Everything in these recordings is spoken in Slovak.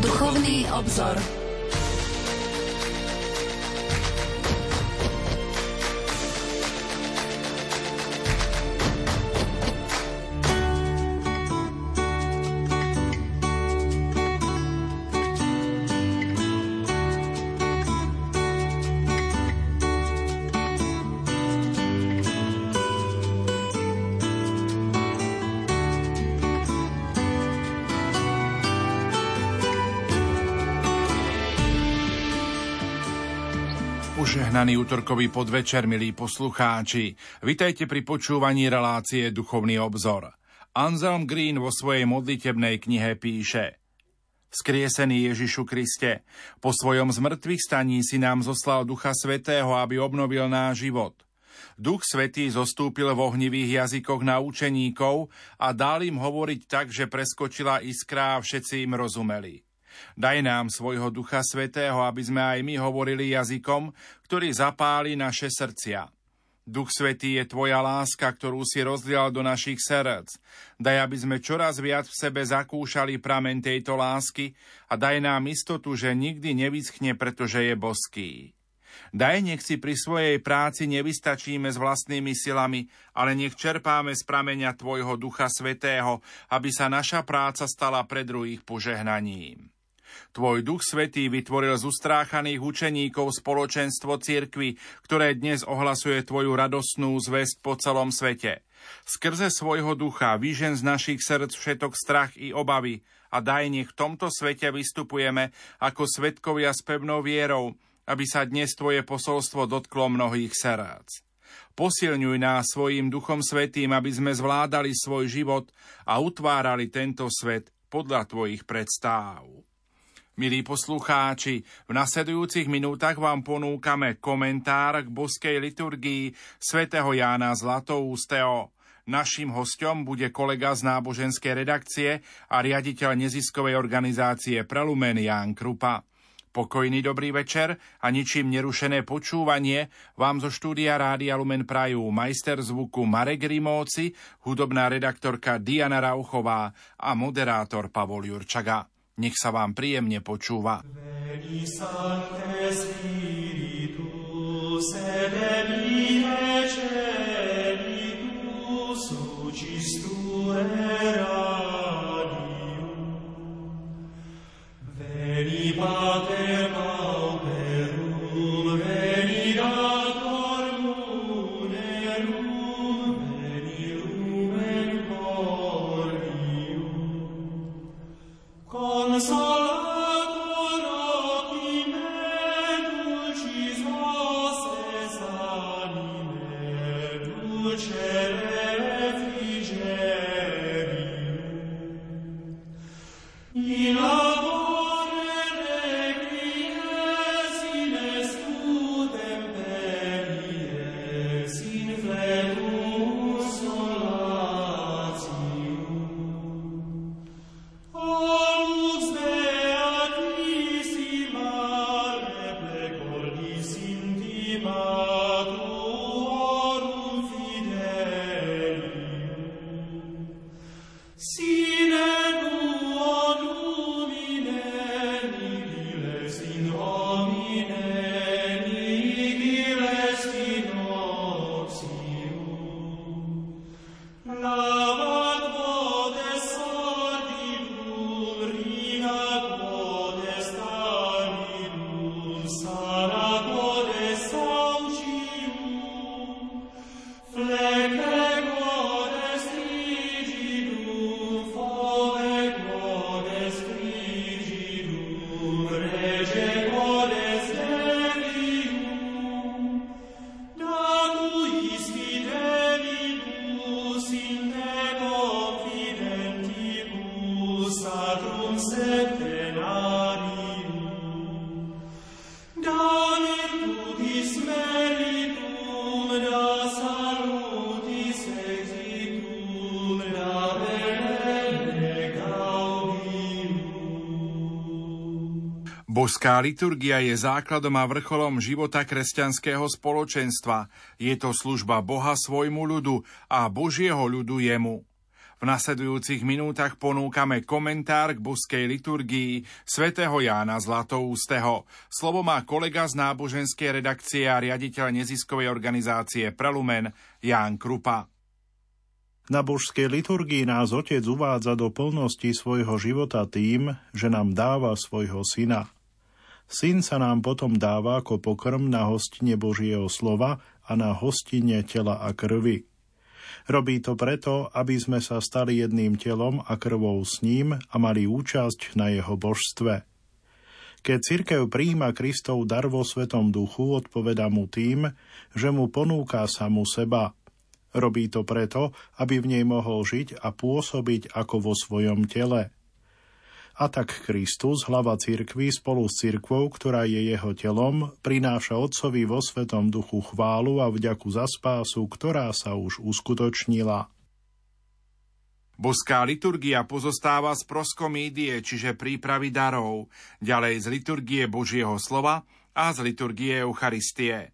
Duchovný obzor. Požehnaný útorkový podvečer, milí poslucháči. Vitajte pri počúvaní relácie Duchovný obzor. Anselm Green vo svojej modlitebnej knihe píše Skriesený Ježišu Kriste, po svojom zmrtvých staní si nám zoslal Ducha Svetého, aby obnovil náš život. Duch Svetý zostúpil v ohnivých jazykoch na učeníkov a dal im hovoriť tak, že preskočila iskra a všetci im rozumeli. Daj nám svojho Ducha Svetého, aby sme aj my hovorili jazykom, ktorý zapáli naše srdcia. Duch Svetý je Tvoja láska, ktorú si rozdial do našich srdc. Daj, aby sme čoraz viac v sebe zakúšali pramen tejto lásky a daj nám istotu, že nikdy nevyschne, pretože je boský. Daj, nech si pri svojej práci nevystačíme s vlastnými silami, ale nech čerpáme z prameňa Tvojho Ducha Svetého, aby sa naša práca stala pre druhých požehnaním. Tvoj duch svetý vytvoril z ustráchaných učeníkov spoločenstvo cirkvy, ktoré dnes ohlasuje tvoju radosnú zväzť po celom svete. Skrze svojho ducha vyžen z našich srdc všetok strach i obavy a daj nech v tomto svete vystupujeme ako svetkovia s pevnou vierou, aby sa dnes Tvoje posolstvo dotklo mnohých srdc. Posilňuj nás svojim Duchom Svetým, aby sme zvládali svoj život a utvárali tento svet podľa Tvojich predstáv. Milí poslucháči, v nasledujúcich minútach vám ponúkame komentár k boskej liturgii svätého Jána Zlatoústeho. Naším hostom bude kolega z náboženskej redakcie a riaditeľ neziskovej organizácie Prelumen Ján Krupa. Pokojný dobrý večer a ničím nerušené počúvanie vám zo štúdia Rádia Lumen Prajú majster zvuku Marek Rimóci, hudobná redaktorka Diana Rauchová a moderátor Pavol Jurčaga. Nech sa vám príjemne počúva. Veni Sancte Spiritus, Pater Božská liturgia je základom a vrcholom života kresťanského spoločenstva. Je to služba Boha svojmu ľudu a Božieho ľudu jemu. V nasledujúcich minútach ponúkame komentár k boskej liturgii svätého Jána Zlatoústeho. Slovo má kolega z náboženskej redakcie a riaditeľ neziskovej organizácie Prelumen Ján Krupa. Na božskej liturgii nás Otec uvádza do plnosti svojho života tým, že nám dáva svojho syna. Syn sa nám potom dáva ako pokrm na hostine Božieho slova a na hostine tela a krvi. Robí to preto, aby sme sa stali jedným telom a krvou s ním a mali účasť na jeho božstve. Keď cirkev príjima Kristov dar vo Svetom duchu, odpoveda mu tým, že mu ponúka samu seba. Robí to preto, aby v nej mohol žiť a pôsobiť ako vo svojom tele – a tak Kristus, hlava cirkvy spolu s cirkvou, ktorá je jeho telom, prináša Otcovi vo Svetom duchu chválu a vďaku za spásu, ktorá sa už uskutočnila. Boská liturgia pozostáva z proskomídie, čiže prípravy darov, ďalej z liturgie Božieho slova a z liturgie Eucharistie.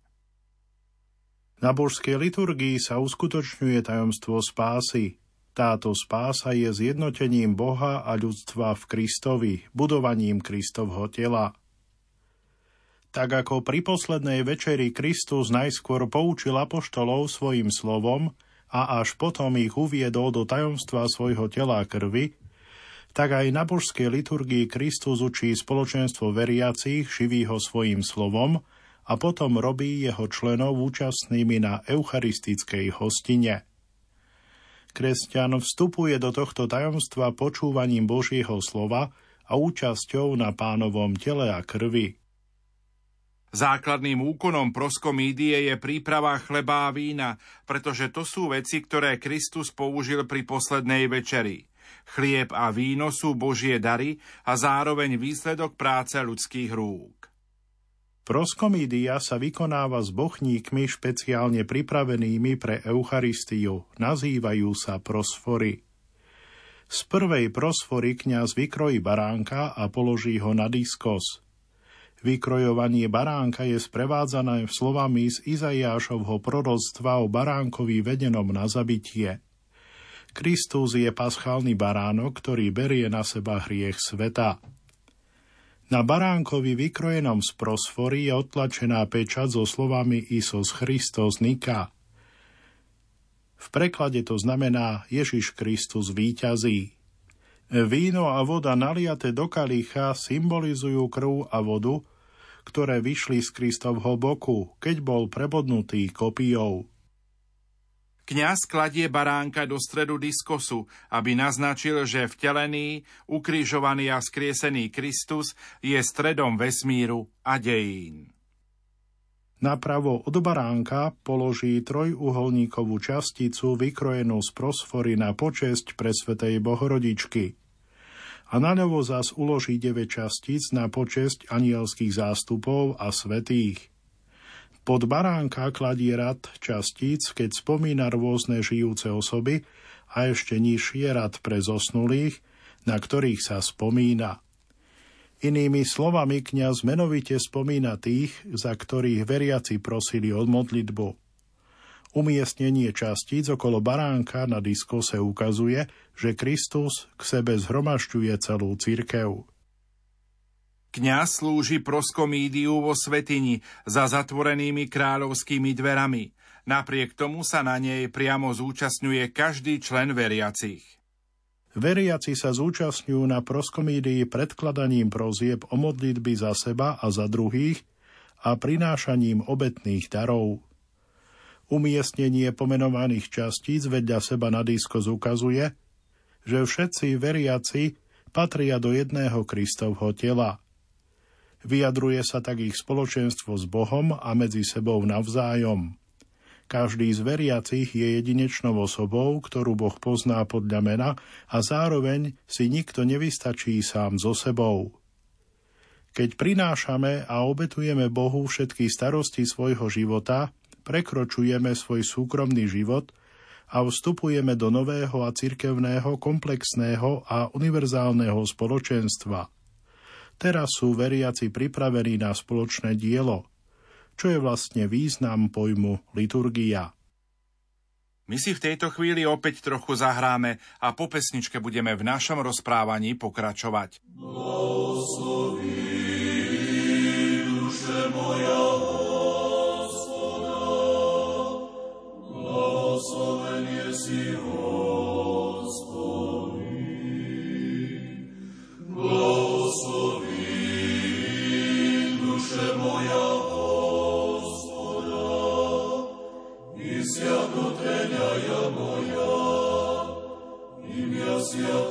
Na božskej liturgii sa uskutočňuje tajomstvo spásy, táto spása je zjednotením Boha a ľudstva v Kristovi, budovaním Kristovho tela. Tak ako pri poslednej večeri Kristus najskôr poučil apoštolov svojim slovom a až potom ich uviedol do tajomstva svojho tela krvi, tak aj na božskej liturgii Kristus učí spoločenstvo veriacich, živí ho svojim slovom a potom robí jeho členov účastnými na eucharistickej hostine. Kresťan vstupuje do tohto tajomstva počúvaním Božieho slova a účasťou na pánovom tele a krvi. Základným úkonom proskomídie je príprava chleba a vína, pretože to sú veci, ktoré Kristus použil pri poslednej večeri. Chlieb a víno sú Božie dary a zároveň výsledok práce ľudských rúk. Proskomídia sa vykonáva s bochníkmi špeciálne pripravenými pre Eucharistiu. Nazývajú sa prosfory. Z prvej prosfory kňaz vykrojí baránka a položí ho na diskos. Vykrojovanie baránka je sprevádzané slovami z Izajášovho proroctva o baránkovi vedenom na zabitie. Kristus je paschálny baránok, ktorý berie na seba hriech sveta. Na baránkovi vykrojenom z prosfory je odtlačená pečať so slovami Isos Christos Nika. V preklade to znamená Ježiš Kristus víťazí. Víno a voda naliate do kalícha symbolizujú krv a vodu, ktoré vyšli z Kristovho boku, keď bol prebodnutý kopijou. Kňaz kladie baránka do stredu diskosu, aby naznačil, že vtelený, ukrižovaný a skriesený Kristus je stredom vesmíru a dejín. Napravo od baránka položí trojuholníkovú časticu vykrojenú z prosfory na počesť pre Svetej Bohorodičky a naľavo zas uloží 9 častíc na počesť anielských zástupov a svetých – pod baránka kladie rad častíc, keď spomína rôzne žijúce osoby a ešte nižšie rad pre zosnulých, na ktorých sa spomína. Inými slovami kňaz menovite spomína tých, za ktorých veriaci prosili od modlitbu. Umiestnenie častíc okolo baránka na diskose ukazuje, že Kristus k sebe zhromažďuje celú cirkev. Kňaz slúži proskomídiu vo svetini za zatvorenými kráľovskými dverami. Napriek tomu sa na nej priamo zúčastňuje každý člen veriacich. Veriaci sa zúčastňujú na proskomídii predkladaním prozieb o modlitby za seba a za druhých a prinášaním obetných darov. Umiestnenie pomenovaných častíc vedľa seba na disko ukazuje, že všetci veriaci patria do jedného Kristovho tela – Vyjadruje sa tak ich spoločenstvo s Bohom a medzi sebou navzájom. Každý z veriacich je jedinečnou osobou, ktorú Boh pozná podľa mena a zároveň si nikto nevystačí sám so sebou. Keď prinášame a obetujeme Bohu všetky starosti svojho života, prekročujeme svoj súkromný život a vstupujeme do nového a cirkevného, komplexného a univerzálneho spoločenstva – Teraz sú veriaci pripravení na spoločné dielo, čo je vlastne význam pojmu liturgia. My si v tejto chvíli opäť trochu zahráme a po pesničke budeme v našom rozprávaní pokračovať. Blahosloví, duše moja, K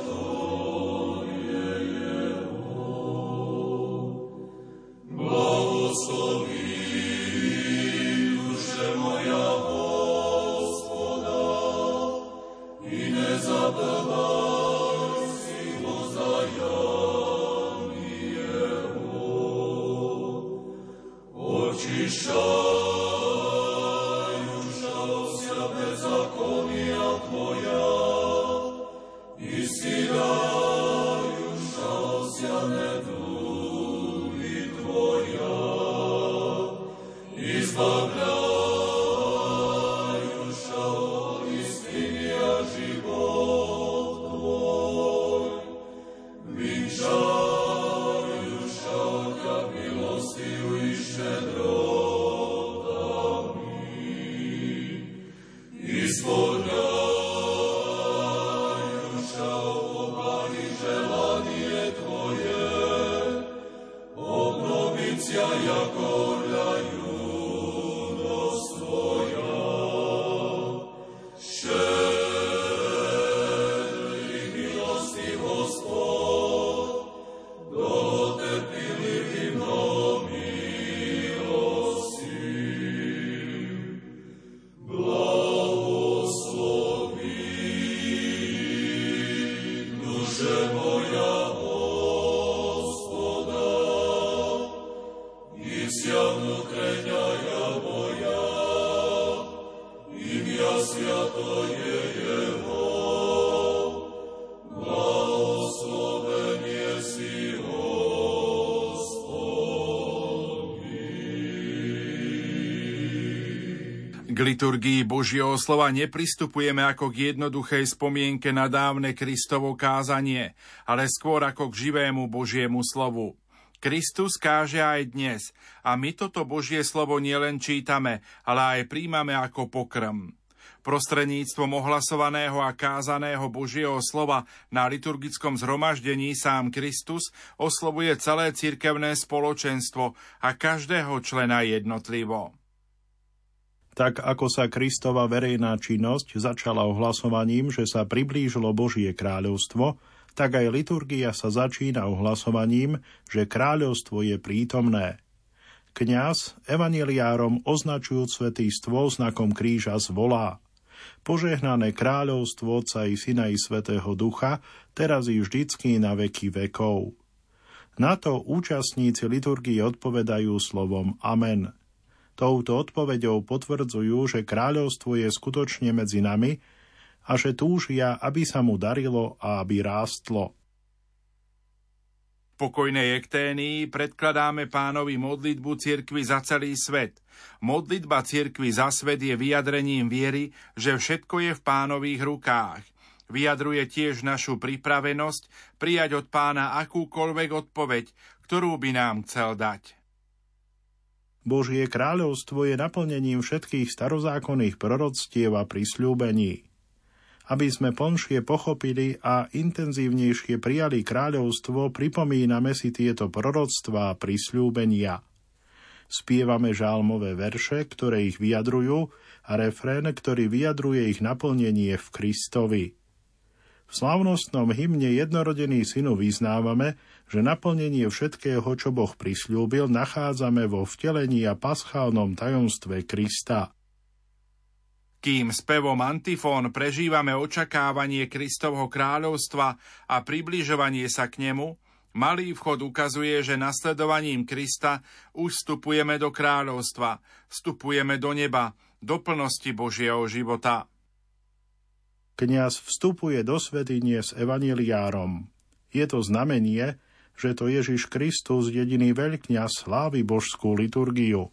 liturgii Božieho slova nepristupujeme ako k jednoduchej spomienke na dávne Kristovo kázanie, ale skôr ako k živému Božiemu slovu. Kristus káže aj dnes a my toto Božie slovo nielen čítame, ale aj príjmame ako pokrm. Prostredníctvom ohlasovaného a kázaného Božieho slova na liturgickom zhromaždení sám Kristus oslovuje celé cirkevné spoločenstvo a každého člena jednotlivo. Tak ako sa Kristova verejná činnosť začala ohlasovaním, že sa priblížilo Božie kráľovstvo, tak aj liturgia sa začína ohlasovaním, že kráľovstvo je prítomné. Kňaz evaneliárom označujúc svetý stôl znakom kríža zvolá Požehnané kráľovstvo Otca i Syna i Svetého Ducha, teraz i vždycky na veky vekov. Na to účastníci liturgie odpovedajú slovom Amen. Touto odpoveďou potvrdzujú, že kráľovstvo je skutočne medzi nami a že túžia, aby sa mu darilo a aby rástlo. V pokojnej ekténii predkladáme pánovi modlitbu cirkvi za celý svet. Modlitba cirkvi za svet je vyjadrením viery, že všetko je v pánových rukách. Vyjadruje tiež našu pripravenosť prijať od pána akúkoľvek odpoveď, ktorú by nám chcel dať. Božie kráľovstvo je naplnením všetkých starozákonných proroctiev a prisľúbení. Aby sme plnšie pochopili a intenzívnejšie prijali kráľovstvo, pripomíname si tieto proroctvá a prisľúbenia. Spievame žálmové verše, ktoré ich vyjadrujú, a refrén, ktorý vyjadruje ich naplnenie v Kristovi. V slávnostnom hymne Jednorodený synu vyznávame, že naplnenie všetkého, čo Boh prisľúbil, nachádzame vo vtelení a paschálnom tajomstve Krista. Kým spevom antifón prežívame očakávanie Kristovho kráľovstva a približovanie sa k nemu, malý vchod ukazuje, že nasledovaním Krista už vstupujeme do kráľovstva, vstupujeme do neba, do plnosti Božieho života. Kňaz vstupuje do svedenie s evaniliárom. Je to znamenie, že to Ježiš Kristus, jediný veľkňaz, slávi božskú liturgiu.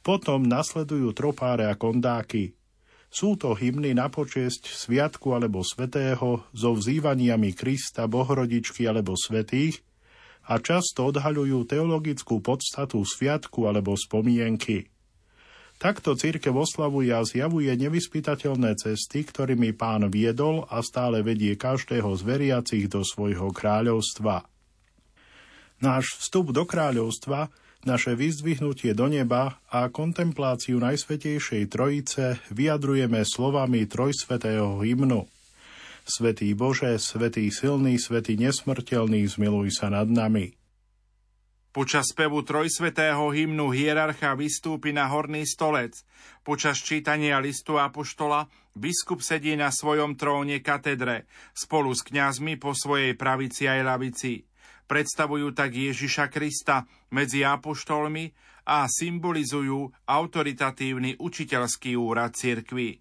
Potom nasledujú tropáre a kondáky. Sú to hymny na počesť sviatku alebo svetého so vzývaniami Krista, Bohorodičky alebo svetých a často odhaľujú teologickú podstatu sviatku alebo spomienky. Takto církev oslavuje a zjavuje nevyspytateľné cesty, ktorými pán viedol a stále vedie každého z veriacich do svojho kráľovstva. Náš vstup do kráľovstva, naše vyzdvihnutie do neba a kontempláciu Najsvetejšej Trojice vyjadrujeme slovami trojsvetého hymnu. Svetý Bože, Svetý silný, Svetý nesmrteľný, zmiluj sa nad nami. Počas spevu trojsvetého hymnu hierarcha vystúpi na horný stolec. Počas čítania listu apoštola biskup sedí na svojom tróne katedre spolu s kňazmi po svojej pravici aj lavici. Predstavujú tak Ježiša Krista medzi apoštolmi a symbolizujú autoritatívny učiteľský úrad cirkvi.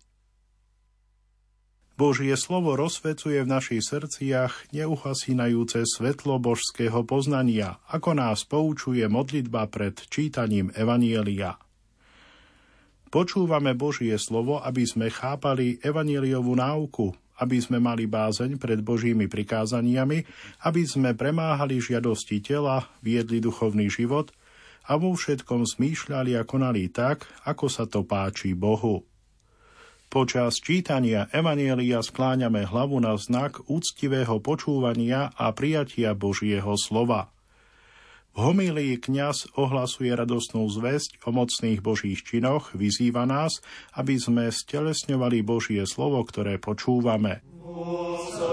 Božie slovo rozsvecuje v našich srdciach neuhasínajúce svetlo božského poznania, ako nás poučuje modlitba pred čítaním Evanielia. Počúvame Božie slovo, aby sme chápali evanieliovú náuku, aby sme mali bázeň pred Božími prikázaniami, aby sme premáhali žiadosti tela, viedli duchovný život a vo všetkom smýšľali a konali tak, ako sa to páči Bohu. Počas čítania Evanielia skláňame hlavu na znak úctivého počúvania a prijatia Božieho slova. V homílii kňaz ohlasuje radostnú zväzť o mocných Božích činoch, vyzýva nás, aby sme stelesňovali Božie slovo, ktoré počúvame. Osa.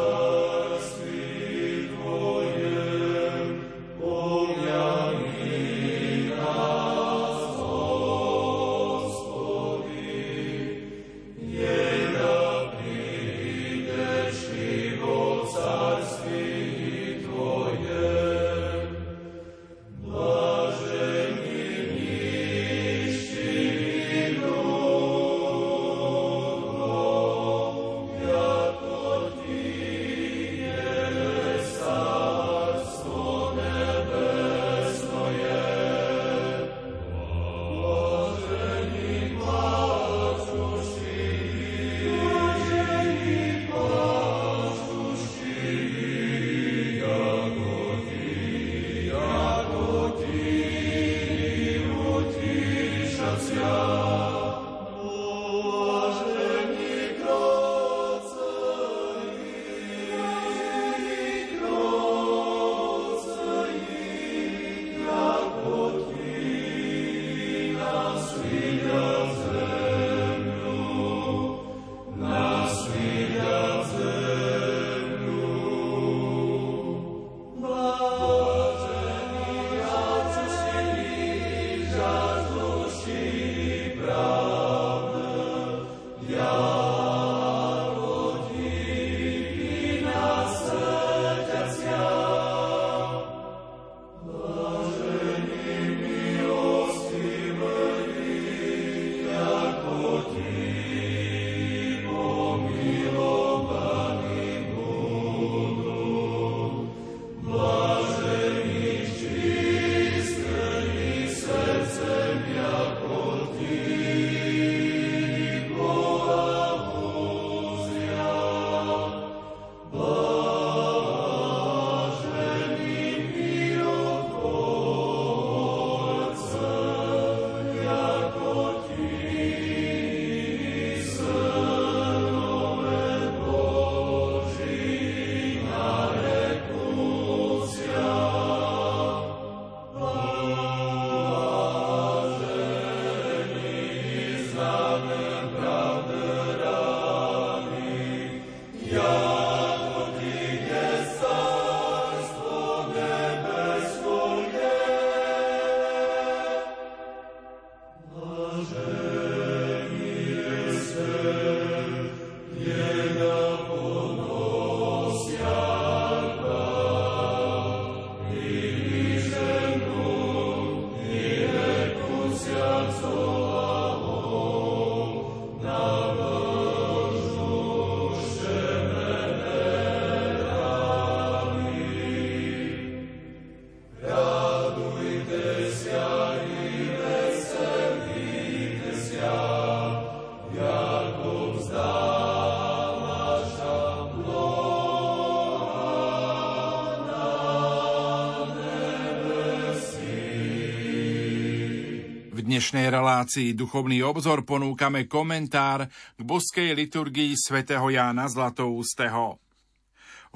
Dnešnej relácii Duchovný obzor ponúkame komentár k boskej liturgii svätého Jána Zlatoústeho.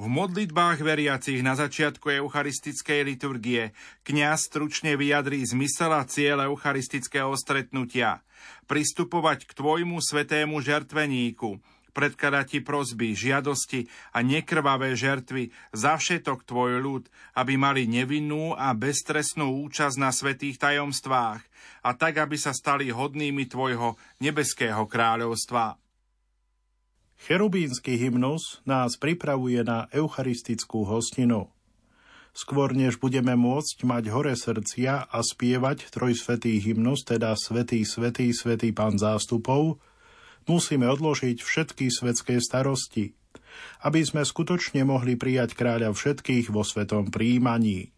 V modlitbách veriacich na začiatku eucharistickej liturgie kňaz stručne vyjadrí zmysel a cieľ eucharistického stretnutia, pristupovať k tvojmu svetému žertveníku, predkladať ti prosby, žiadosti a nekrvavé žertvy za všetok tvoj ľud, aby mali nevinnú a beztrestnú účasť na svetých tajomstvách a tak, aby sa stali hodnými tvojho nebeského kráľovstva. Cherubínsky hymnus nás pripravuje na eucharistickú hostinu. Skôr než budeme môcť mať hore srdcia a spievať trojsvetý hymnus, teda Svetý, Svetý, Svetý Pán zástupov, musíme odložiť všetky svetské starosti, aby sme skutočne mohli prijať kráľa všetkých vo svetom príjmaní.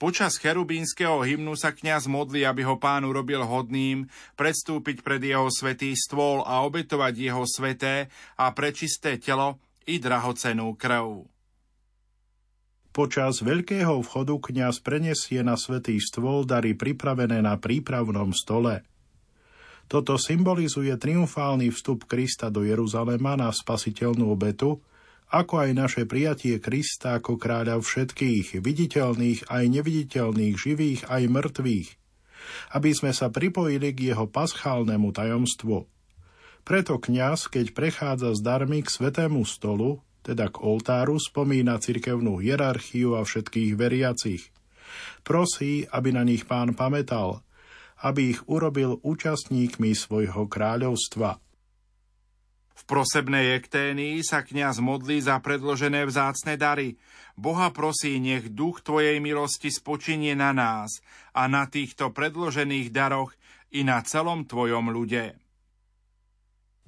Počas cherubínskeho hymnu sa kňaz modlí, aby ho pán urobil hodným, predstúpiť pred jeho svetý stôl a obetovať jeho sveté a prečisté telo i drahocenú krv. Počas veľkého vchodu kňaz prenesie na svetý stôl dary pripravené na prípravnom stole – toto symbolizuje triumfálny vstup Krista do Jeruzalema na spasiteľnú obetu, ako aj naše prijatie Krista ako kráľa všetkých, viditeľných aj neviditeľných, živých aj mŕtvych, aby sme sa pripojili k jeho paschálnemu tajomstvu. Preto kňaz, keď prechádza s darmi k svetému stolu, teda k oltáru, spomína cirkevnú hierarchiu a všetkých veriacich. Prosí, aby na nich pán pamätal – aby ich urobil účastníkmi svojho kráľovstva. V prosebnej ekténii sa kňaz modlí za predložené vzácne dary. Boha prosí, nech duch Tvojej milosti spočinie na nás a na týchto predložených daroch i na celom Tvojom ľude.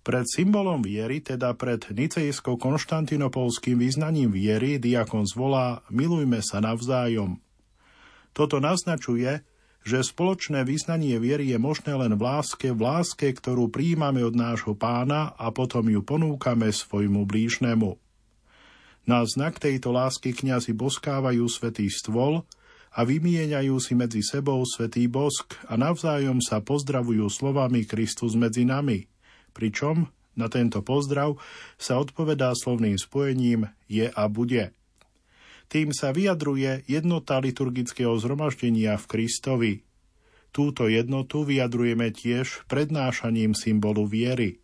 Pred symbolom viery, teda pred nicejsko-konštantinopolským význaním viery, diakon zvolá Milujme sa navzájom. Toto naznačuje, že spoločné vyznanie viery je možné len v láske, v láske, ktorú príjmame od nášho pána a potom ju ponúkame svojmu blížnemu. Na znak tejto lásky kňazi boskávajú svetý stôl a vymieňajú si medzi sebou svetý bosk a navzájom sa pozdravujú slovami Kristus medzi nami, pričom na tento pozdrav sa odpovedá slovným spojením je a bude. Tým sa vyjadruje jednota liturgického zhromaždenia v Kristovi. Túto jednotu vyjadrujeme tiež prednášaním symbolu viery.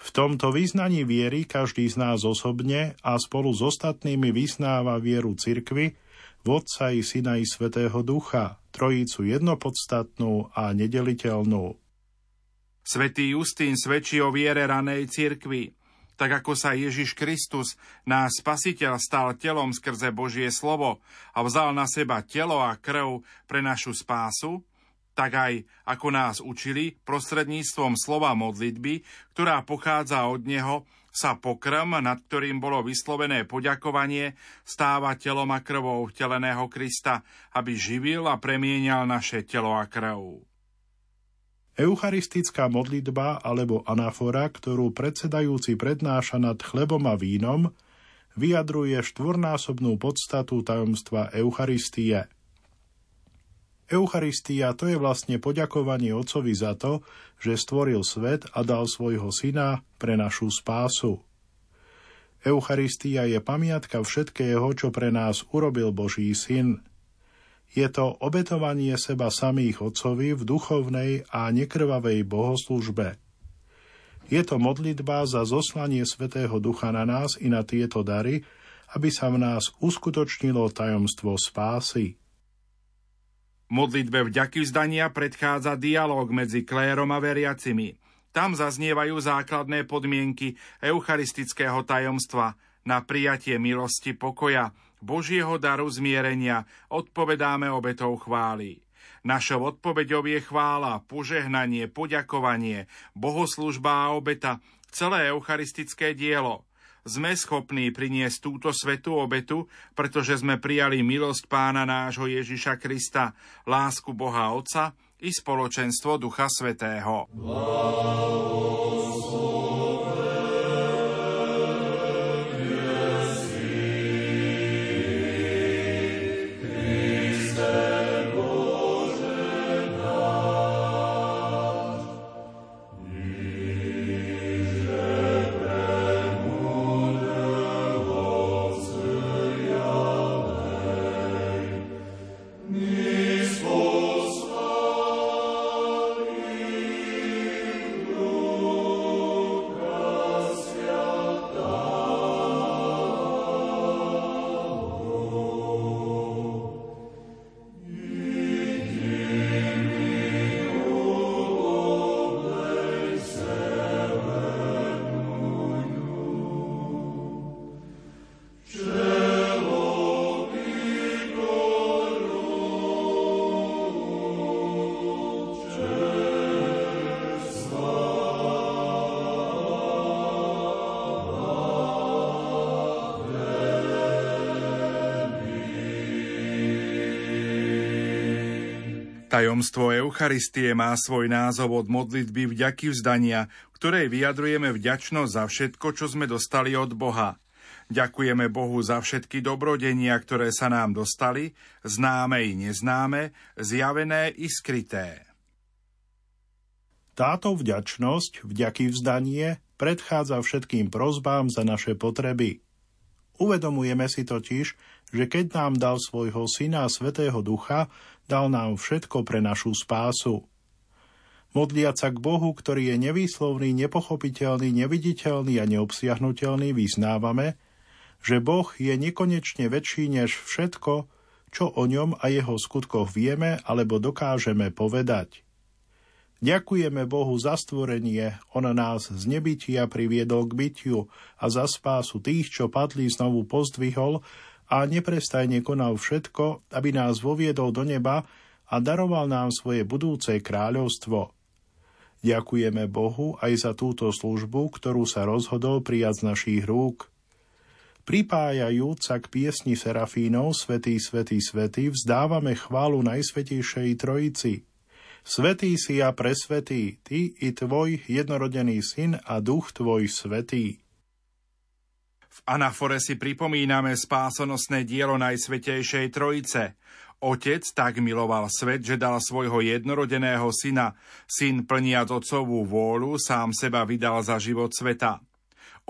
V tomto význaní viery každý z nás osobne a spolu s ostatnými vysnáva vieru cirkvy, v Otca i Syna i Svetého Ducha, trojicu jednopodstatnú a nedeliteľnú. Svetý Justín svedčí o viere ranej cirkvi tak ako sa Ježiš Kristus, náš spasiteľ, stal telom skrze Božie slovo a vzal na seba telo a krv pre našu spásu, tak aj ako nás učili prostredníctvom slova modlitby, ktorá pochádza od Neho, sa pokrm, nad ktorým bolo vyslovené poďakovanie, stáva telom a krvou vteleného Krista, aby živil a premienial naše telo a krv. Eucharistická modlitba alebo anafora, ktorú predsedajúci prednáša nad chlebom a vínom, vyjadruje štvornásobnú podstatu tajomstva Eucharistie. Eucharistia to je vlastne poďakovanie Otcovi za to, že stvoril svet a dal svojho syna pre našu spásu. Eucharistia je pamiatka všetkého, čo pre nás urobil Boží syn – je to obetovanie seba samých otcovi v duchovnej a nekrvavej bohoslužbe. Je to modlitba za zoslanie Svetého Ducha na nás i na tieto dary, aby sa v nás uskutočnilo tajomstvo spásy. Modlitbe vďaky vzdania predchádza dialog medzi klérom a veriacimi. Tam zaznievajú základné podmienky eucharistického tajomstva na prijatie milosti pokoja, Božieho daru zmierenia odpovedáme obetou chvály. Našou odpoveďou je chvála, požehnanie, poďakovanie, bohoslužba a obeta, celé eucharistické dielo. Sme schopní priniesť túto svetú obetu, pretože sme prijali milosť pána nášho Ježiša Krista, lásku Boha Otca i spoločenstvo Ducha Svetého. Blahoslav. Tajomstvo Eucharistie má svoj názov od modlitby vďaky vzdania, ktorej vyjadrujeme vďačnosť za všetko, čo sme dostali od Boha. Ďakujeme Bohu za všetky dobrodenia, ktoré sa nám dostali, známe i neznáme, zjavené i skryté. Táto vďačnosť, vďaky vzdanie, predchádza všetkým prozbám za naše potreby. Uvedomujeme si totiž, že keď nám dal svojho Syna Svetého Ducha, dal nám všetko pre našu spásu. Modliať sa k Bohu, ktorý je nevýslovný, nepochopiteľný, neviditeľný a neobsiahnutelný, vyznávame, že Boh je nekonečne väčší než všetko, čo o ňom a jeho skutkoch vieme alebo dokážeme povedať. Ďakujeme Bohu za stvorenie, On nás z nebytia priviedol k bytiu a za spásu tých, čo padli, znovu pozdvihol a neprestajne konal všetko, aby nás voviedol do neba a daroval nám svoje budúce kráľovstvo. Ďakujeme Bohu aj za túto službu, ktorú sa rozhodol prijať z našich rúk. Pripájajúc sa k piesni Serafínov Svetý, Svetý, Svetý, vzdávame chválu Najsvetejšej Trojici. Svetý si a presvetý, Ty i Tvoj jednorodený Syn a Duch Tvoj Svetý. V anafore si pripomíname spásonosné dielo Najsvetejšej Trojice. Otec tak miloval svet, že dal svojho jednorodeného syna. Syn plniac otcovú vôľu, sám seba vydal za život sveta.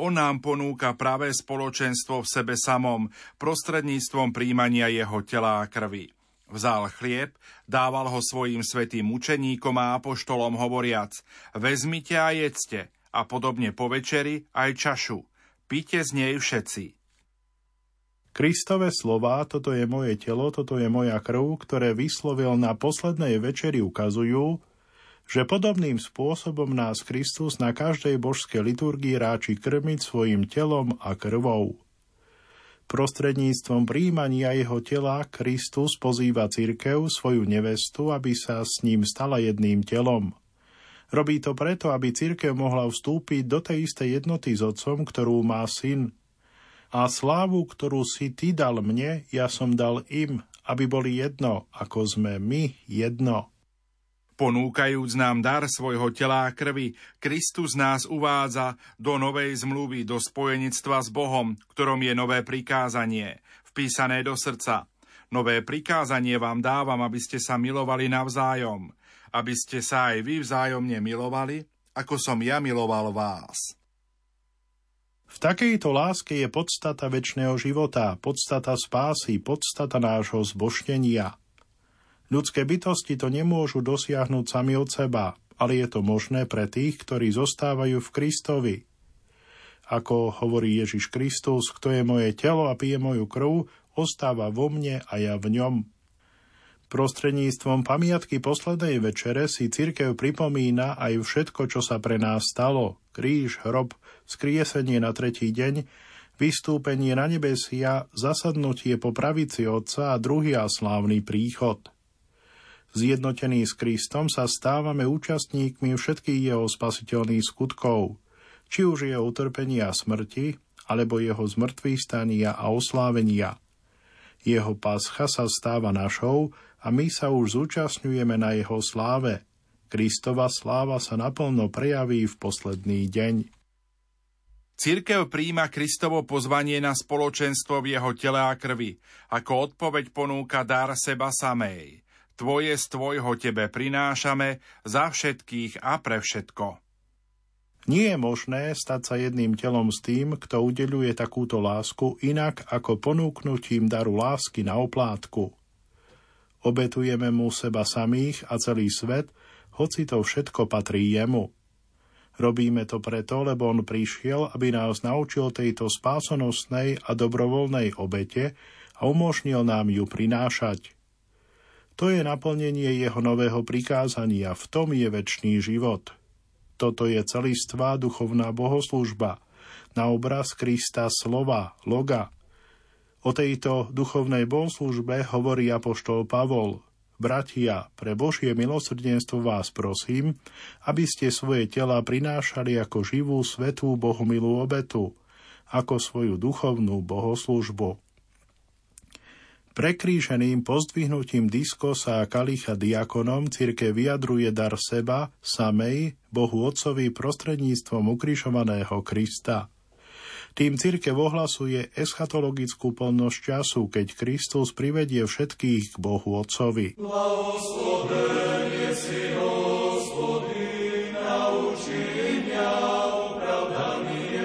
On nám ponúka práve spoločenstvo v sebe samom, prostredníctvom príjmania jeho tela a krvi. Vzal chlieb, dával ho svojim svetým učeníkom a apoštolom hovoriac, vezmite a jedzte, a podobne po večeri aj čašu – píte z nej všetci. Kristové slová, toto je moje telo, toto je moja krv, ktoré vyslovil na poslednej večeri, ukazujú, že podobným spôsobom nás Kristus na každej božskej liturgii ráči krmiť svojim telom a krvou. Prostredníctvom príjmania jeho tela Kristus pozýva cirkev, svoju nevestu, aby sa s ním stala jedným telom. Robí to preto, aby církev mohla vstúpiť do tej istej jednoty s Otcom, ktorú má syn. A slávu, ktorú si ty dal mne, ja som dal im, aby boli jedno, ako sme my jedno. Ponúkajúc nám dar svojho tela a krvi, Kristus nás uvádza do novej zmluvy, do spojenectva s Bohom, ktorom je nové prikázanie, vpísané do srdca. Nové prikázanie vám dávam, aby ste sa milovali navzájom aby ste sa aj vy vzájomne milovali, ako som ja miloval vás. V takejto láske je podstata väčšného života, podstata spásy, podstata nášho zboštenia. Ľudské bytosti to nemôžu dosiahnuť sami od seba, ale je to možné pre tých, ktorí zostávajú v Kristovi. Ako hovorí Ježiš Kristus, kto je moje telo a pije moju krv, ostáva vo mne a ja v ňom. Prostredníctvom pamiatky poslednej večere si cirkev pripomína aj všetko, čo sa pre nás stalo. Kríž, hrob, skriesenie na tretí deň, vystúpenie na nebesia, zasadnutie po pravici Otca a druhý a slávny príchod. Zjednotení s Kristom sa stávame účastníkmi všetkých jeho spasiteľných skutkov, či už jeho utrpenia a smrti, alebo jeho zmrtvých stania a oslávenia. Jeho pascha sa stáva našou, a my sa už zúčastňujeme na jeho sláve. Kristova sláva sa naplno prejaví v posledný deň. Cirkev príjma Kristovo pozvanie na spoločenstvo v jeho tele a krvi. Ako odpoveď ponúka dar seba samej. Tvoje z tvojho tebe prinášame za všetkých a pre všetko. Nie je možné stať sa jedným telom s tým, kto udeluje takúto lásku inak ako ponúknutím daru lásky na oplátku. Obetujeme mu seba samých a celý svet, hoci to všetko patrí jemu. Robíme to preto, lebo on prišiel, aby nás naučil tejto spásonosnej a dobrovoľnej obete a umožnil nám ju prinášať. To je naplnenie jeho nového prikázania, v tom je väčší život. Toto je celistvá duchovná bohoslužba, na obraz Krista slova, loga, O tejto duchovnej bohoslužbe hovorí apoštol Pavol. Bratia, pre Božie milosrdenstvo vás prosím, aby ste svoje tela prinášali ako živú svetú bohomilú obetu, ako svoju duchovnú bohoslužbu. Prekríženým pozdvihnutím diskosa a kalicha diakonom cirke vyjadruje dar seba, samej, Bohu Otcovi prostredníctvom ukrižovaného Krista – tým církev ohlasuje eschatologickú plnosť času, keď Kristus privedie všetkých k Bohu Otcovi. Blahoslovenie si, Hospody, naučí mňa upravdanie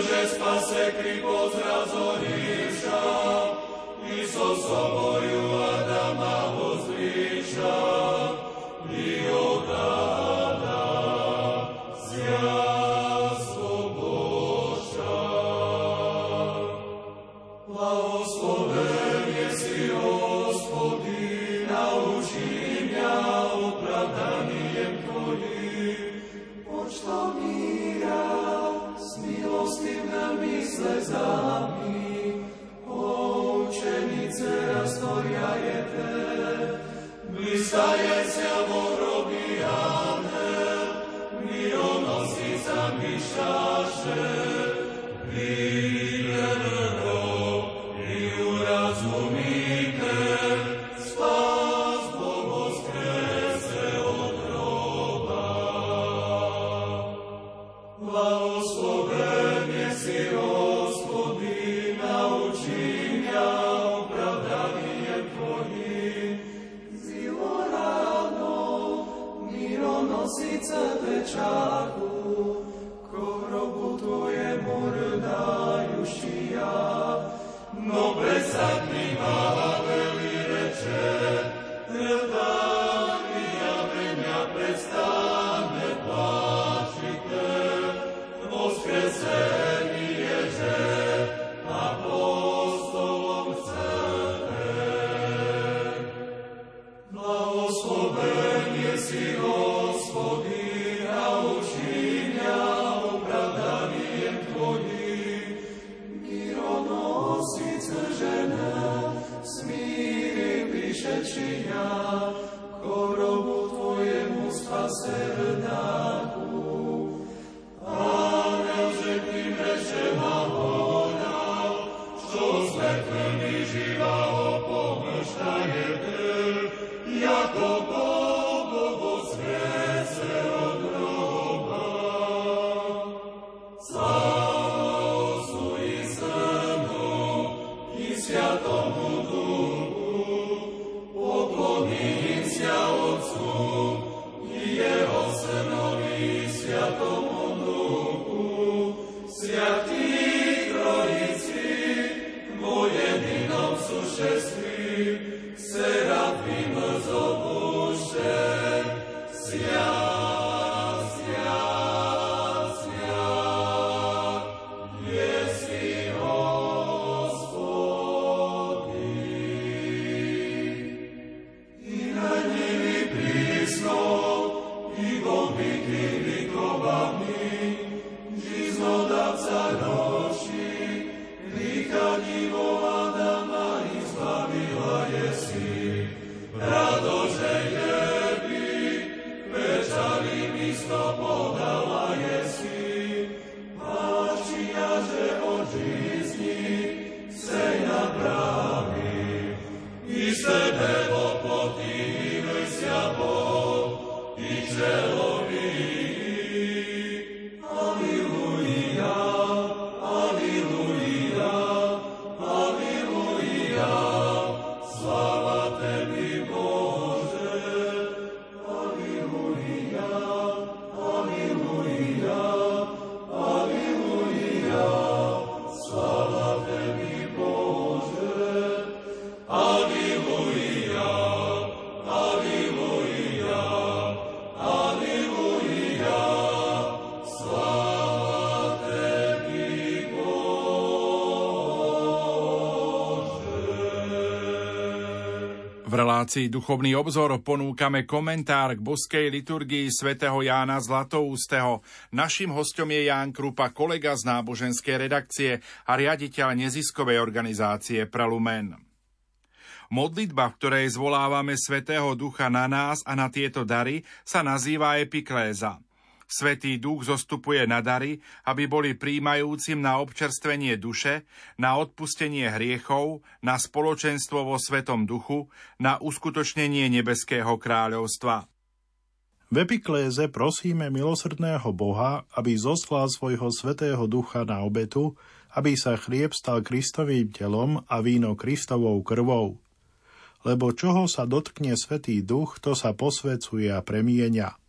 že spase kri pozra. собою. relácii Duchovný obzor ponúkame komentár k boskej liturgii svätého Jána Zlatoústeho. našim hostom je Ján Krupa, kolega z náboženskej redakcie a riaditeľ neziskovej organizácie Prelumen. Modlitba, v ktorej zvolávame Svetého Ducha na nás a na tieto dary, sa nazýva epikléza – Svetý duch zostupuje na dary, aby boli príjmajúcim na občerstvenie duše, na odpustenie hriechov, na spoločenstvo vo Svetom duchu, na uskutočnenie nebeského kráľovstva. V epikléze prosíme milosrdného Boha, aby zoslal svojho svetého ducha na obetu, aby sa chlieb stal Kristovým telom a víno Kristovou krvou. Lebo čoho sa dotkne Svetý duch, to sa posvecuje a premienia.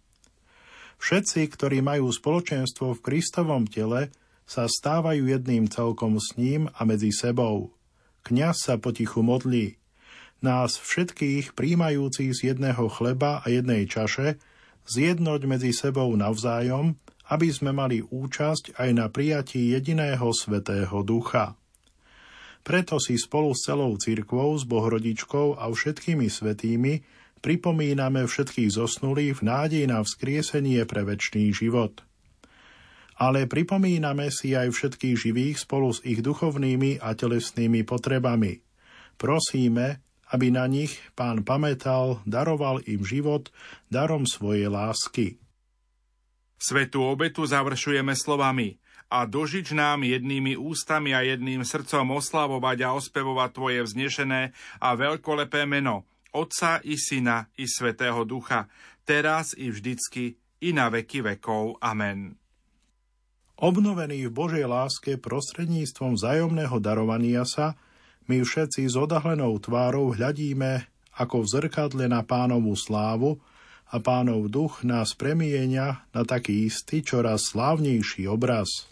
Všetci, ktorí majú spoločenstvo v Kristovom tele, sa stávajú jedným celkom s ním a medzi sebou. Kňaz sa potichu modlí. Nás všetkých príjmajúcich z jedného chleba a jednej čaše zjednoť medzi sebou navzájom, aby sme mali účasť aj na prijatí jediného svetého ducha. Preto si spolu s celou cirkvou, s Bohrodičkou a všetkými svetými pripomíname všetkých zosnulých v nádej na vzkriesenie pre väčší život. Ale pripomíname si aj všetkých živých spolu s ich duchovnými a telesnými potrebami. Prosíme, aby na nich pán pamätal, daroval im život darom svojej lásky. Svetú obetu završujeme slovami a dožič nám jednými ústami a jedným srdcom oslavovať a ospevovať Tvoje vznešené a veľkolepé meno, Otca i Syna i Svetého Ducha, teraz i vždycky i na veky vekov. Amen. Obnovený v Božej láske prostredníctvom vzájomného darovania sa, my všetci s odahlenou tvárou hľadíme ako v zrkadle na pánovú slávu a pánov duch nás premienia na taký istý, čoraz slávnejší obraz.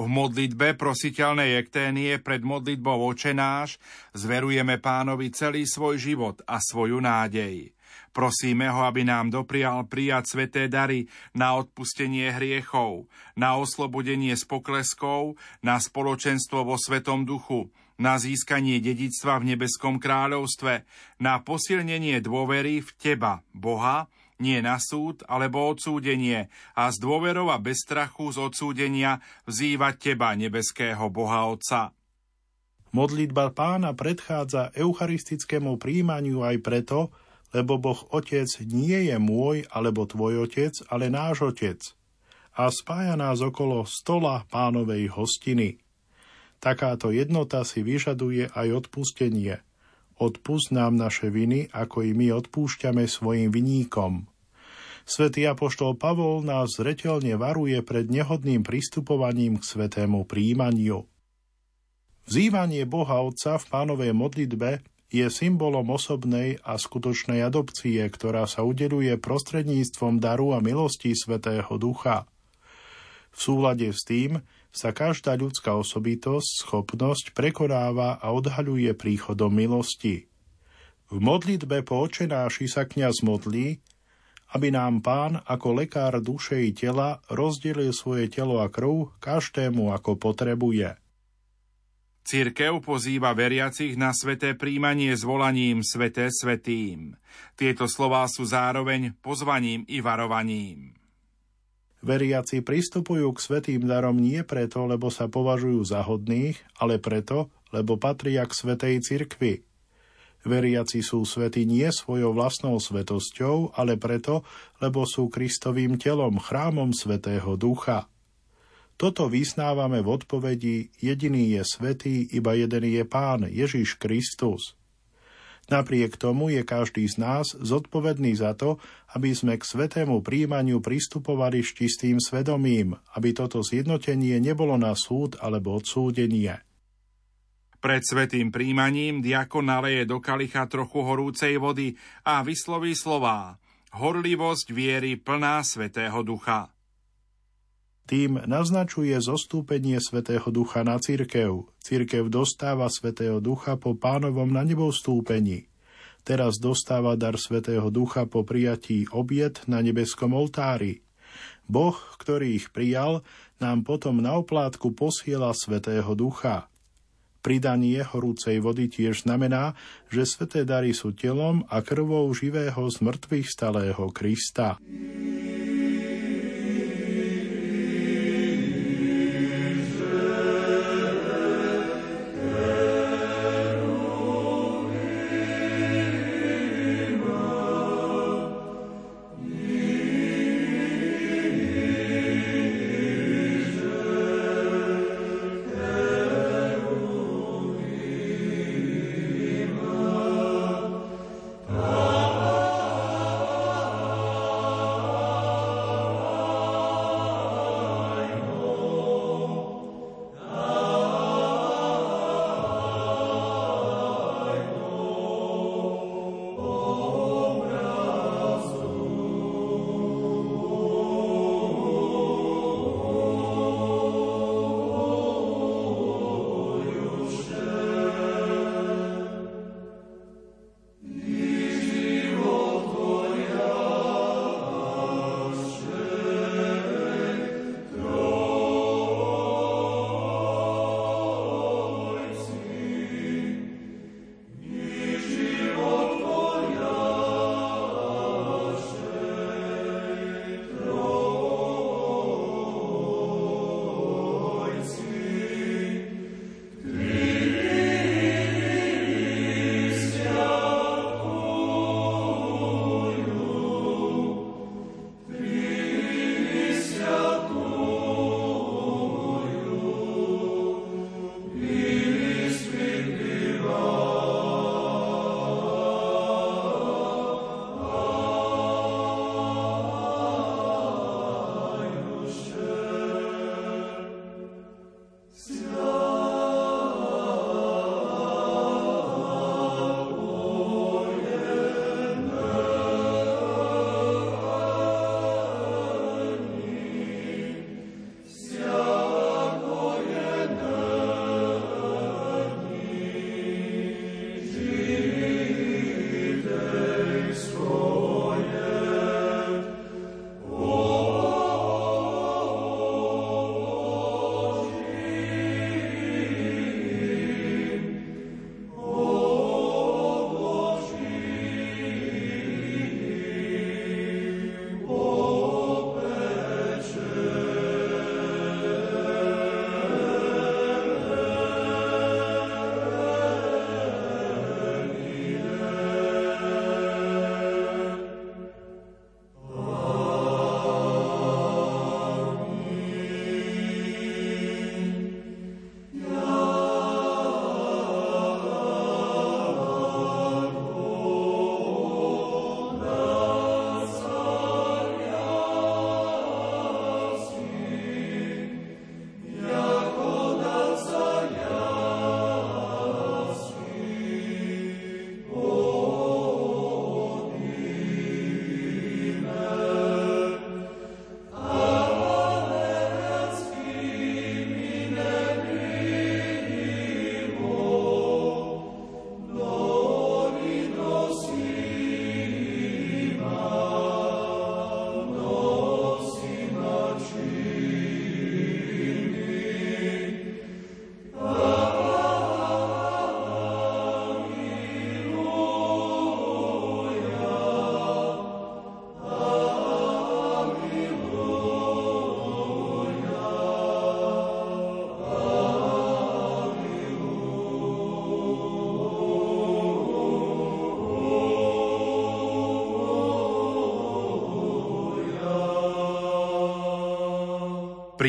V modlitbe prositeľnej ekténie pred modlitbou očenáš zverujeme pánovi celý svoj život a svoju nádej. Prosíme ho, aby nám doprial prijať sveté dary na odpustenie hriechov, na oslobodenie z pokleskov, na spoločenstvo vo Svetom duchu, na získanie dedictva v nebeskom kráľovstve, na posilnenie dôvery v Teba, Boha, nie na súd alebo odsúdenie a z dôverov a bez strachu z odsúdenia vzývať Teba, nebeského Boha Otca. Modlitba pána predchádza eucharistickému príjmaniu aj preto, lebo Boh Otec nie je môj alebo tvoj Otec, ale náš Otec a spája nás okolo stola pánovej hostiny. Takáto jednota si vyžaduje aj odpustenie – Odpust nám naše viny, ako i my odpúšťame svojim viníkom. Svetý apoštol Pavol nás zretelne varuje pred nehodným pristupovaním k svetému príjmaniu. Vzývanie Boha Otca v pánovej modlitbe je symbolom osobnej a skutočnej adopcie, ktorá sa udeluje prostredníctvom daru a milosti Svetého Ducha. V súlade s tým sa každá ľudská osobitosť, schopnosť prekonáva a odhaľuje príchodom milosti. V modlitbe po očenáši sa kňaz modlí, aby nám pán ako lekár duše i tela rozdelil svoje telo a krv každému ako potrebuje. Církev pozýva veriacich na sveté príjmanie zvolaním Sveté Svetým. Tieto slová sú zároveň pozvaním i varovaním. Veriaci pristupujú k svetým darom nie preto, lebo sa považujú za hodných, ale preto, lebo patria k svetej cirkvi. Veriaci sú svety nie svojou vlastnou svetosťou, ale preto, lebo sú Kristovým telom, chrámom Svetého Ducha. Toto vysnávame v odpovedi jediný je svetý, iba jeden je Pán, Ježiš Kristus – Napriek tomu je každý z nás zodpovedný za to, aby sme k svetému príjmaniu pristupovali s čistým svedomím, aby toto zjednotenie nebolo na súd alebo odsúdenie. Pred svetým príjmaním diakon naleje do kalicha trochu horúcej vody a vysloví slová Horlivosť viery plná svetého ducha. Tým naznačuje zostúpenie Svetého Ducha na cirkev. Cirkev dostáva Svetého Ducha po pánovom na nebo stúpení. Teraz dostáva dar Svetého Ducha po prijatí obiet na nebeskom oltári. Boh, ktorý ich prijal, nám potom na oplátku posiela Svetého Ducha. Pridanie horúcej vody tiež znamená, že sveté dary sú telom a krvou živého z mŕtvych stalého Krista.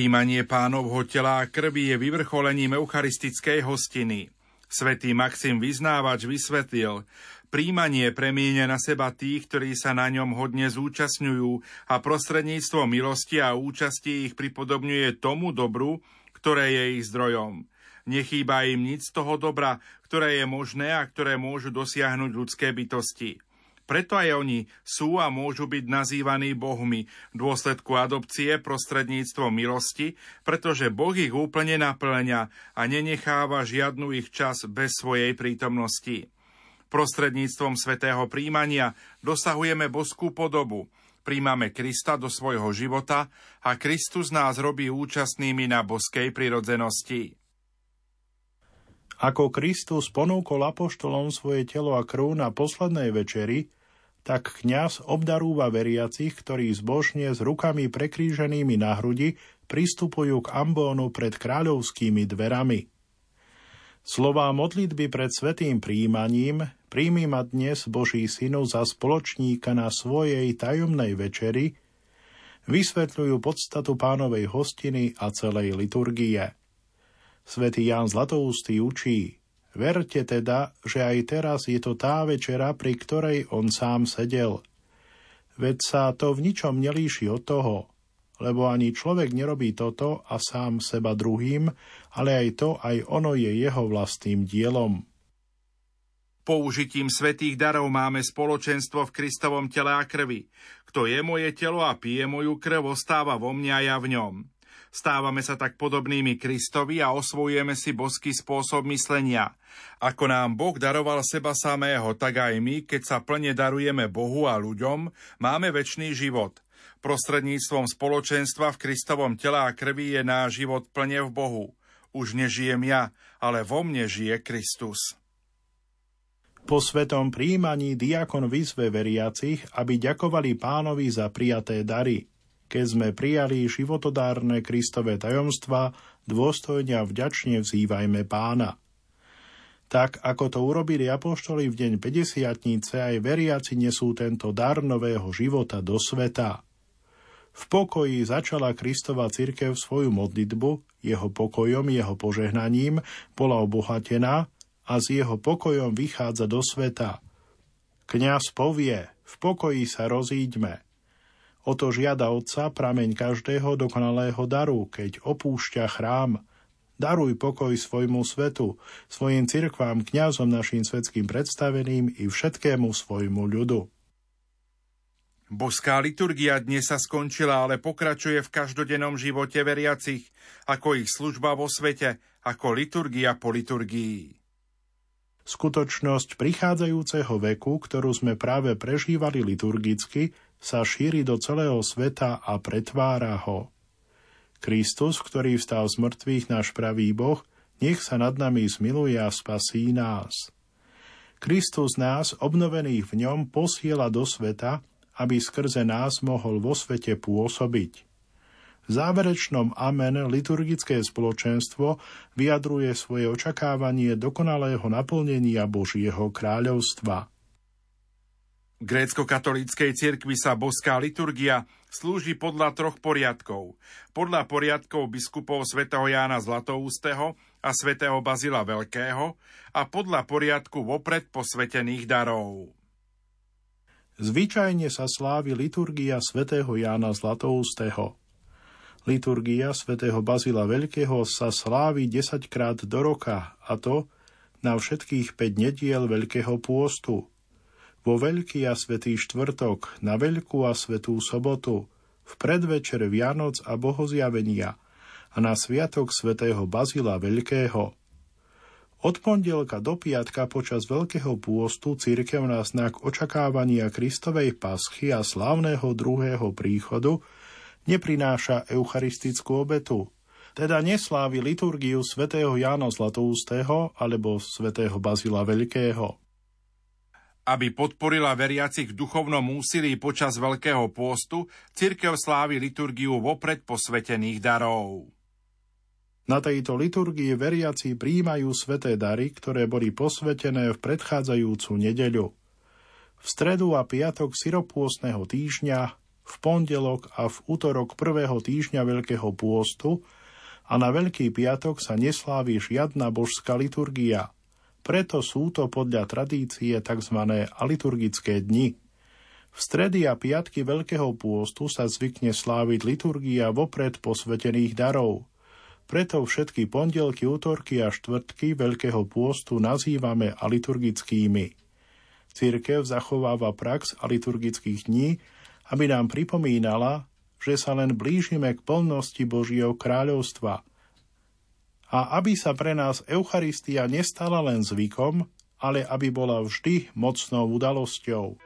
Príjmanie pánovho tela a krvi je vyvrcholením eucharistickej hostiny. Svetý Maxim Vyznávač vysvetlil, príjmanie premienia na seba tých, ktorí sa na ňom hodne zúčastňujú a prostredníctvom milosti a účasti ich pripodobňuje tomu dobru, ktoré je ich zdrojom. Nechýba im nic z toho dobra, ktoré je možné a ktoré môžu dosiahnuť ľudské bytosti. Preto aj oni sú a môžu byť nazývaní bohmi v dôsledku adopcie prostredníctvom milosti, pretože Boh ich úplne naplňa a nenecháva žiadnu ich čas bez svojej prítomnosti. Prostredníctvom svetého príjmania dosahujeme boskú podobu, príjmame Krista do svojho života a Kristus nás robí účastnými na boskej prirodzenosti. Ako Kristus ponúkol apoštolom svoje telo a krv na poslednej večeri, tak kňaz obdarúva veriacich, ktorí zbožne s rukami prekríženými na hrudi pristupujú k ambónu pred kráľovskými dverami. Slová modlitby pred svetým príjmaním príjmi dnes Boží synu za spoločníka na svojej tajomnej večeri, vysvetľujú podstatu pánovej hostiny a celej liturgie. Svetý Ján Zlatoustý učí – Verte teda, že aj teraz je to tá večera, pri ktorej on sám sedel. Veď sa to v ničom nelíši od toho, lebo ani človek nerobí toto a sám seba druhým, ale aj to, aj ono je jeho vlastným dielom. Použitím svetých darov máme spoločenstvo v Kristovom tele a krvi. Kto je moje telo a pije moju krv, ostáva vo mňa a ja v ňom. Stávame sa tak podobnými Kristovi a osvojujeme si boský spôsob myslenia. Ako nám Boh daroval seba samého, tak aj my, keď sa plne darujeme Bohu a ľuďom, máme väčší život. Prostredníctvom spoločenstva v Kristovom tele a krvi je náš život plne v Bohu. Už nežijem ja, ale vo mne žije Kristus. Po svetom príjmaní diakon vyzve veriacich, aby ďakovali pánovi za prijaté dary – keď sme prijali životodárne Kristové tajomstva, dôstojne a vďačne vzývajme pána. Tak, ako to urobili apoštoli v deň 50 aj veriaci nesú tento dar nového života do sveta. V pokoji začala Kristova cirkev svoju modlitbu, jeho pokojom, jeho požehnaním bola obohatená a s jeho pokojom vychádza do sveta. Kňaz povie, v pokoji sa rozíďme – O to žiada Otca prameň každého dokonalého daru, keď opúšťa chrám. Daruj pokoj svojmu svetu, svojim cirkvám, kňazom našim svetským predstaveným i všetkému svojmu ľudu. Boská liturgia dnes sa skončila, ale pokračuje v každodennom živote veriacich, ako ich služba vo svete, ako liturgia po liturgii. Skutočnosť prichádzajúceho veku, ktorú sme práve prežívali liturgicky, sa šíri do celého sveta a pretvára ho. Kristus, ktorý vstal z mŕtvych náš pravý Boh, nech sa nad nami zmiluje a spasí nás. Kristus nás, obnovených v ňom, posiela do sveta, aby skrze nás mohol vo svete pôsobiť. V záverečnom Amen liturgické spoločenstvo vyjadruje svoje očakávanie dokonalého naplnenia Božieho kráľovstva. Grécko-katolíckej cirkvi sa boská liturgia slúži podľa troch poriadkov. Podľa poriadkov biskupov svätého Jána Zlatoústeho a svätého Bazila Veľkého a podľa poriadku vopred posvetených darov. Zvyčajne sa slávi liturgia svätého Jána Zlatoústeho. Liturgia svätého Bazila Veľkého sa slávi 10 krát do roka, a to na všetkých 5 nediel Veľkého pôstu – vo Veľký a Svetý štvrtok, na Veľkú a Svetú sobotu, v predvečer Vianoc a Bohozjavenia a na Sviatok svätého Bazila Veľkého. Od pondelka do piatka počas Veľkého pôstu církev na znak očakávania Kristovej paschy a slávneho druhého príchodu neprináša eucharistickú obetu, teda neslávi liturgiu svätého Jána Zlatoustého alebo svätého Bazila Veľkého aby podporila veriacich v duchovnom úsilí počas Veľkého pôstu, cirkev slávi liturgiu vopred posvetených darov. Na tejto liturgii veriaci príjmajú sveté dary, ktoré boli posvetené v predchádzajúcu nedeľu. V stredu a piatok syropôstneho týždňa, v pondelok a v útorok prvého týždňa Veľkého pôstu a na Veľký piatok sa neslávi žiadna božská liturgia. Preto sú to podľa tradície tzv. aliturgické dni. V stredy a piatky Veľkého pôstu sa zvykne sláviť liturgia vopred posvetených darov. Preto všetky pondelky, útorky a štvrtky Veľkého pôstu nazývame aliturgickými. Církev zachováva prax aliturgických dní, aby nám pripomínala, že sa len blížime k plnosti Božieho kráľovstva. A aby sa pre nás Eucharistia nestala len zvykom, ale aby bola vždy mocnou udalosťou.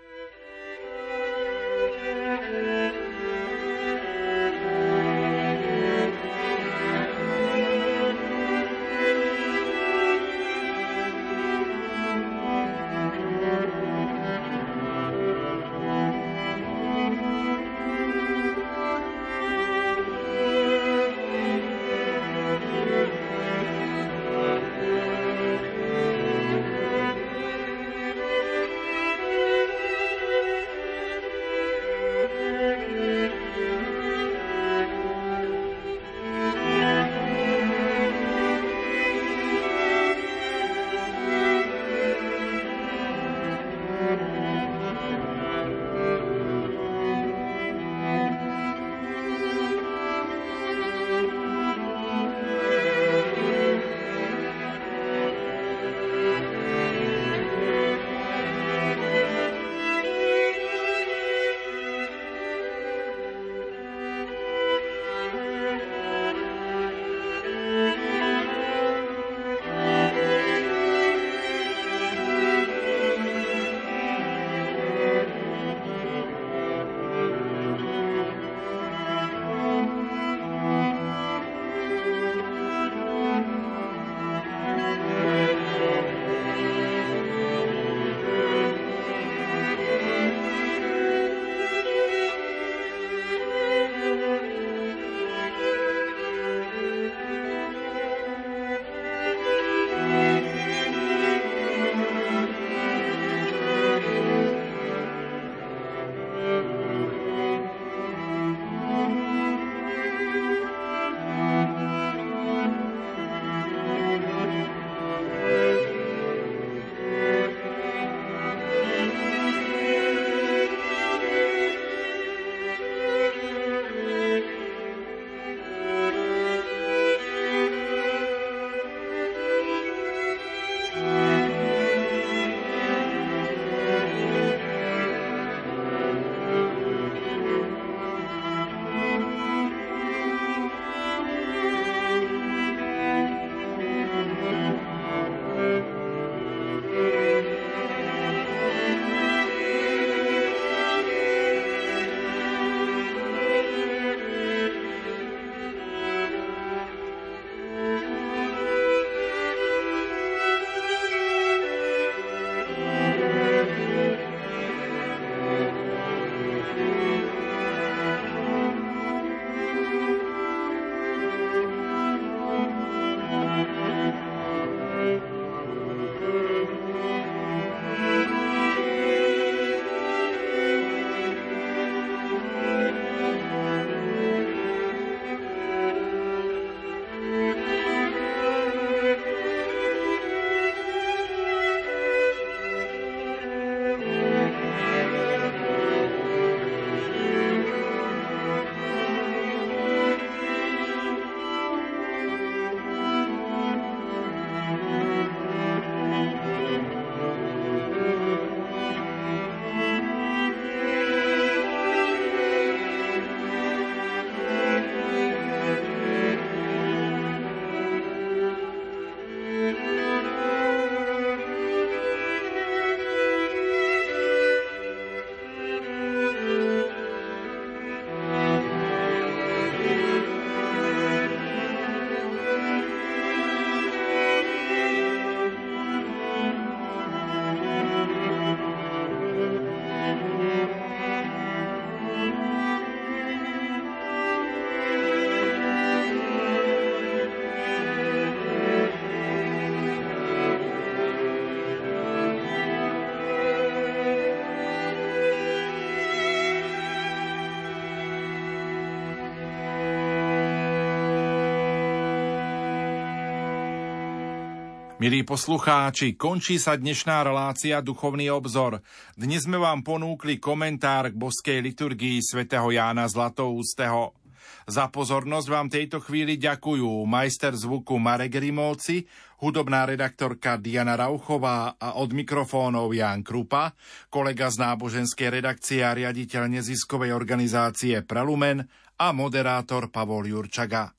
Milí poslucháči, končí sa dnešná relácia Duchovný obzor. Dnes sme vám ponúkli komentár k boskej liturgii svätého Jána Zlatoústeho. Za pozornosť vám tejto chvíli ďakujú majster zvuku Marek Rimovci, hudobná redaktorka Diana Rauchová a od mikrofónov Jan Krupa, kolega z náboženskej redakcie a riaditeľ neziskovej organizácie Prelumen a moderátor Pavol Jurčaga.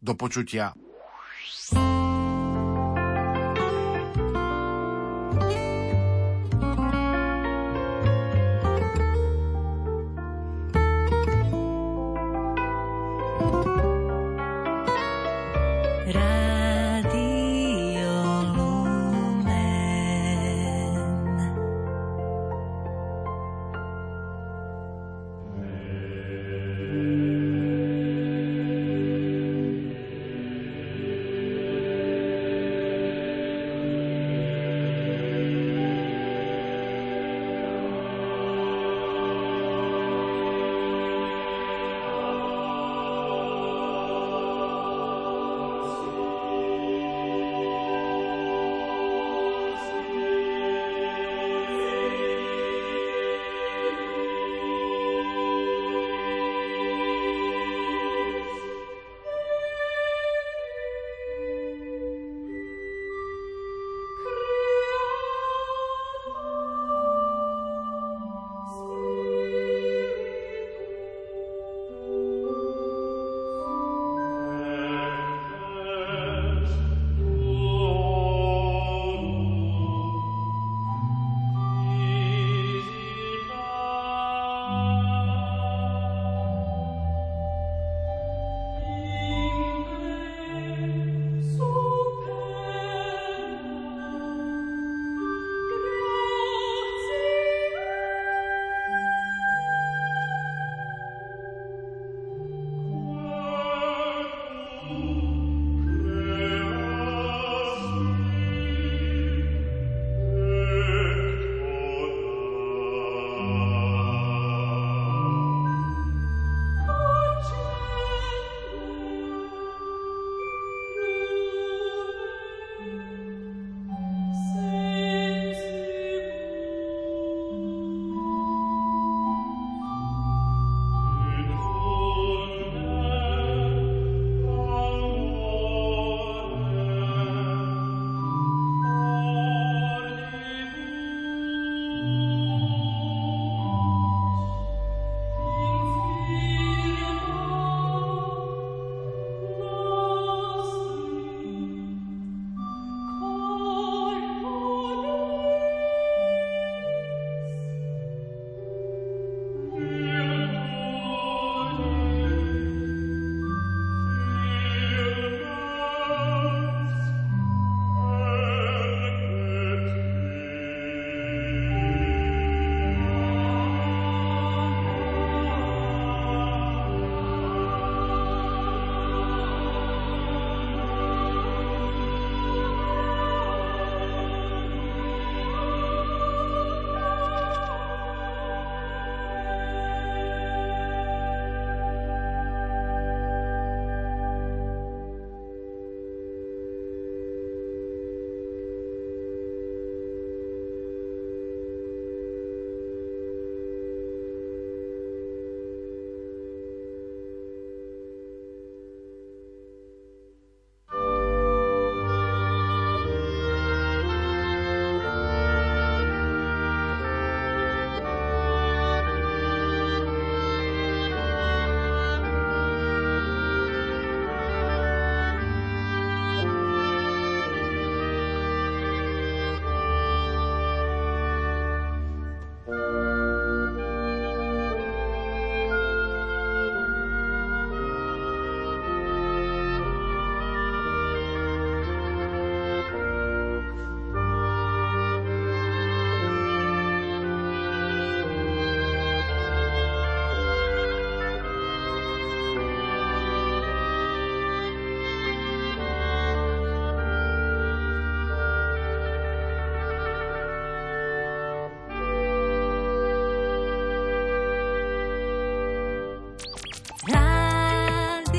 Do počutia.